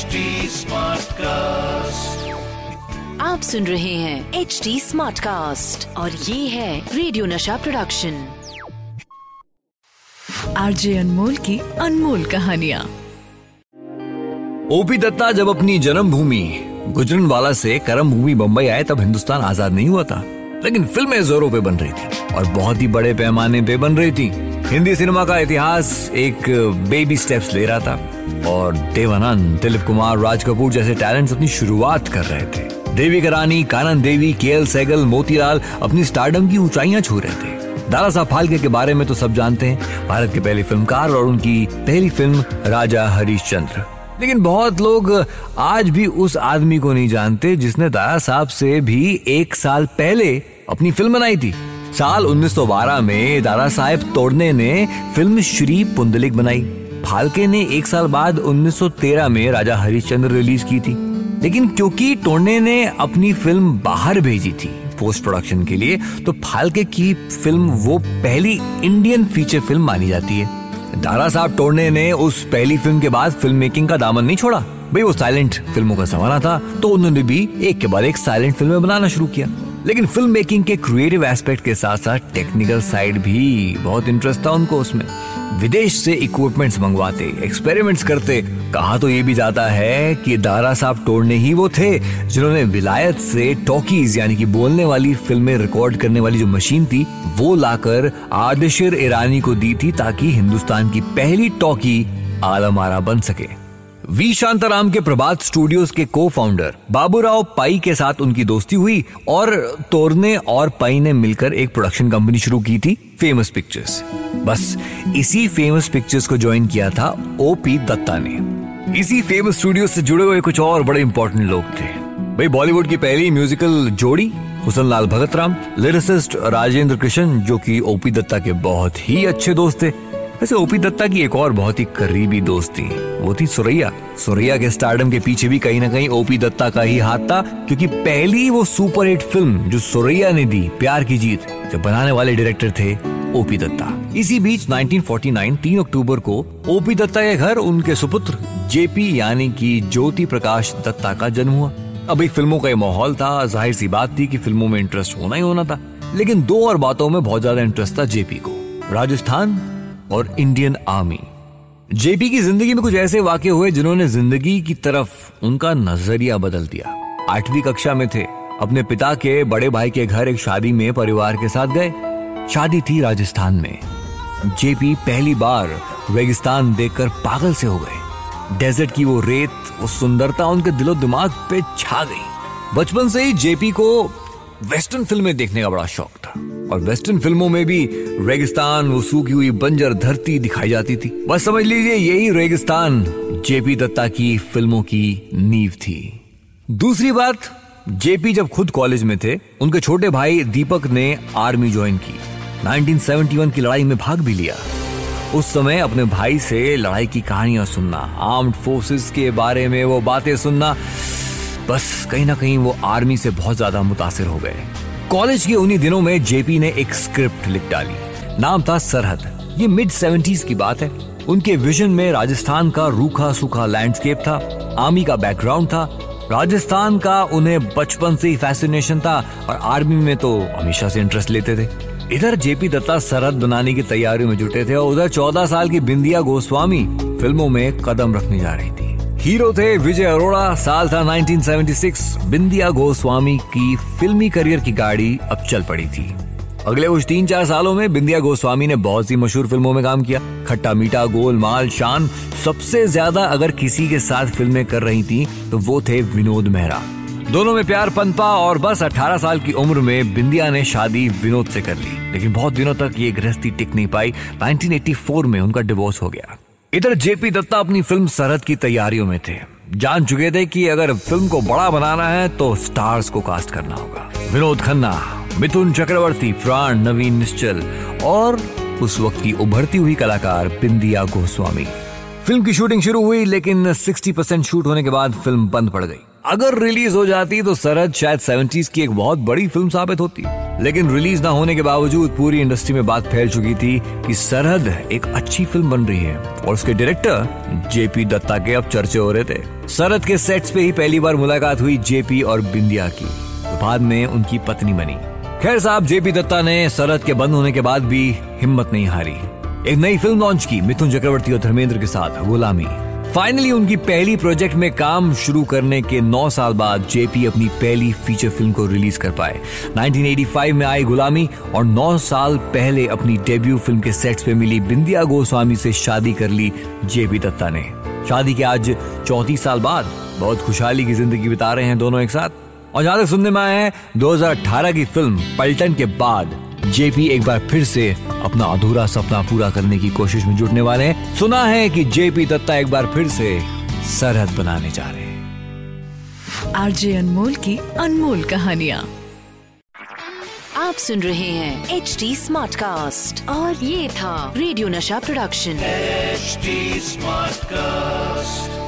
HD Smartcast. आप सुन रहे हैं एच डी स्मार्ट कास्ट और ये है रेडियो नशा प्रोडक्शन आरजे अनमोल की अनमोल कहानियाँ। ओपी दत्ता जब अपनी जन्मभूमि गुजरनवाला से करम भूमि बम्बई आए तब हिंदुस्तान आज़ाद नहीं हुआ था। लेकिन फ़िल्में जोरों पे बन रही थी और बहुत ही बड़े पैमाने पे बन रही थी। हिंदी सिनेमा का इतिहास एक बेबी स्टेप्स ले रहा था और देवानंद, दिलीप कुमार, राज कपूर जैसे टैलेंट्स अपनी शुरुआत कर रहे थे। देवी करानी कानन देवी, के एल सैगल, मोतीलाल अपनी स्टारडम की ऊंचाइयाँ छू रहे थे। दादा साहब फाल्के के बारे में तो सब जानते हैं। भारत के पहले फिल्मकार और उनकी पहली फ़िल्म, राजा हरिश्चंद्र। लेकिन बहुत लोग आज भी उस आदमी को नहीं जानते जिसने दादा साहब से भी एक साल पहले अपनी फ़िल्म बनाई थी। साल 1912 में दादा साहेब तोड़ने ने फ़िल्म श्री पुंडलिक बनाई। फाल्के ने एक साल बाद 1913 में राजा हरिश्चंद्र रिलीज़ की थी। लेकिन क्योंकि टोर्ने ने अपनी फ़िल्म बाहर भेजी थी पोस्ट प्रोडक्शन के लिए तो फाल्के की फ़िल्म वो पहली इंडियन फीचर फ़िल्म मानी जाती है। दारा साहब टोर्ने ने उस पहली फ़िल्म के बाद फ़िल्म मेकिंग का दामन नहीं छोड़ा। भाई वो साइलेंट फ़िल्मों का जमाना था तो उन्होंने भी एक के बाद एक साइलेंट फ़िल्में बनाना शुरू किया। लेकिन फ़िल्म मेकिंग के क्रिएटिव एस्पेक्ट के साथ साथ टेक्निकल साइड भी बहुत इंटरेस्ट था उनको उसमें। विदेश से इक्विपमेंट्स मंगवाते एक्सपेरिमेंट्स करते। कहा तो ये भी जाता है कि दारा साहब टोड़ने ही वो थे जिन्होंने विलायत से टॉकीज, यानी कि बोलने वाली फ़िल्में रिकॉर्ड करने वाली जो मशीन थी, वो लाकर आदिशिर ईरानी को दी थी ताकि हिंदुस्तान की पहली टॉकी आलमारा बन सके। वी शांताराम के प्रभात स्टूडियोज के को फाउंडर बाबूराव पाई के साथ उनकी दोस्ती हुई और तोरने और पाई ने मिलकर एक प्रोडक्शन कंपनी शुरू की थी फ़ेमस पिक्चर्स बस, इसी फ़ेमस पिक्चर्स को ज्वाइन किया था ओपी दत्ता ने। इसी फ़ेमस स्टूडियो से जुड़े हुए कुछ और बड़े इंपॉर्टेंट लोग थे। भाई बॉलीवुड की पहली म्यूजिकल जोड़ी हुसन लाल भगत राम लिरिसिस्ट राजेंद्र कृष्ण, जो कि ओपी दत्ता के बहुत ही अच्छे दोस्त थे। वैसे ओपी दत्ता की एक और बहुत ही करीबी दोस्त। थी वो थी सुरैया। सुरैया के स्टारडम के पीछे भी कहीं ना कहीं ओपी दत्ता का ही हाथ था, क्योंकि पहली वो सुपर हिट फ़िल्म जो सुरैया ने दी, प्यार की जीत जो बनाने वाले डायरेक्टर थे ओपी दत्ता। इसी बीच 1949 तीन अक्टूबर को ओपी दत्ता के घर उनके सुपुत्र जेपी यानी कि ज्योति प्रकाश दत्ता का जन्म हुआ। अभी फ़िल्मों का ये माहौल था, ज़ाहिर सी बात थी कि फ़िल्मों में इंटरेस्ट होना ही होना था, लेकिन दो और बातों में बहुत ज़्यादा इंटरेस्ट था जेपी को। राजस्थान और इंडियन आर्मी जेपी की ज़िंदगी में कुछ ऐसे वाक्य हुए जिन्होंने ज़िंदगी की तरफ़ उनका नज़रिया बदल दिया। आठवीं कक्षा में थे। अपने पिता के, बड़े भाई के घर एक शादी में परिवार के साथ गए। शादी थी राजस्थान में। जेपी पहली बार रेगिस्तान देखकर पागल से हो गए। डेजर्ट की वो रेत वो सुंदरता उनके दिलो दिमाग पे छा गई। बचपन से ही जेपी को वेस्टर्न फ़िल्में देखने का बड़ा शौक था। और वेस्टर्न फ़िल्मों में भी रेगिस्तान, वो सूखी हुई बंजर धरती दिखाई जाती थी। बस समझ लीजिए, यही रेगिस्तान जेपी दत्ता की फ़िल्मों की नींव थी। दूसरी बात, जेपी जब खुद कॉलेज में थे, उनके छोटे भाई दीपक ने आर्मी ज्वाइन की। 1971 की लड़ाई में भाग भी लिया। उस समय अपने भाई से लड़ाई की कहानियाँ सुनना, आर्म्ड फोर्सेस के बारे में वो बातें सुनना बस कहीं ना कहीं वो आर्मी से बहुत ज़्यादा मुतासर हो गए। कॉलेज के उन्हीं दिनों में जेपी ने एक स्क्रिप्ट लिख डाली। नाम था सरहद। ये मिड सेवेंटीज की बात है। उनके विजन में राजस्थान का रूखा सूखा लैंडस्केप था, आर्मी का बैकग्राउंड था। राजस्थान का उन्हें बचपन से ही फैसिनेशन था और आर्मी में तो हमेशा से इंटरेस्ट लेते थे। इधर जेपी दत्ता सरहद बनाने की तैयारियों में जुटे थे और उधर चौदह साल की बिंदिया गोस्वामी फ़िल्मों में कदम रखने जा रही थी। हीरो थे विजय अरोड़ा, साल था 1976 बिंदिया गोस्वामी की फिल्मी करियर की गाड़ी अब चल पड़ी थी। अगले कुछ तीन चार सालों में बिंदिया गोस्वामी ने बहुत सी मशहूर फ़िल्मों में काम किया। खट्टा मीठा गोल माल शान, सबसे ज़्यादा अगर किसी के साथ फ़िल्में कर रही थी तो वो थे विनोद मेहरा। दोनों में प्यार, पनपा और बस 18 साल की उम्र में बिंदिया ने शादी विनोद से कर ली। लेकिन बहुत दिनों तक ये गृहस्थी टिक नहीं पाई। 1984 में उनका डिवोर्स हो गया। इधर जेपी दत्ता अपनी फ़िल्म सरहद की तैयारियों में थे। जान चुके थे कि अगर फ़िल्म को बड़ा बनाना है तो स्टार्स को कास्ट करना होगा। विनोद खन्ना, मिथुन चक्रवर्ती, प्राण, नवीन निश्चल, और उस वक्त की उभरती हुई कलाकार बिंदिया गोस्वामी। फ़िल्म की शूटिंग शुरू हुई, लेकिन 60 परसेंट शूट होने के बाद फ़िल्म बंद पड़ गई। अगर रिलीज़ हो जाती तो सरहद शायद सेवेंटीज की एक बहुत बड़ी फ़िल्म साबित होती। लेकिन रिलीज़ ना होने के बावजूद पूरी इंडस्ट्री में बात फैल चुकी थी कि सरहद एक अच्छी फ़िल्म बन रही है। और उसके डायरेक्टर, जेपी दत्ता के अब चर्चे हो रहे थे। सरहद के सेट्स पे ही पहली बार मुलाकात हुई जेपी और बिंदिया की। बाद में उनकी पत्नी बनी। खैर साहब, जेपी दत्ता ने सरहद के बंद होने के बाद भी हिम्मत नहीं हारी। एक नई फ़िल्म लॉन्च की मिथुन चक्रवर्ती और धर्मेंद्र के साथ गुलामी। फाइनली उनकी पहली प्रोजेक्ट में काम शुरू करने के 9 साल बाद जेपी अपनी पहली फीचर फ़िल्म को रिलीज़ कर पाए। 1985 में आई गुलामी और 9 साल पहले अपनी डेब्यू फ़िल्म के सेट्स पे मिली बिंदिया गोस्वामी से शादी कर ली जेपी दत्ता ने। शादी के आज चौतीस साल बाद बहुत खुशहाली की ज़िंदगी बिता रहे हैं दोनों एक साथ। और जहाँ तक सुनने में आया है 2018 की फ़िल्म पलटन के बाद। जेपी एक बार फिर से अपना अधूरा सपना पूरा करने की कोशिश में जुटने वाले हैं। सुना है कि जेपी दत्ता एक बार फिर से सरहद बनाने जा रहे हैं। आरजे अनमोल की अनमोल कहानियाँ। आप सुन रहे हैं एच डी स्मार्ट कास्ट और ये था रेडियो नशा प्रोडक्शन। H smart cast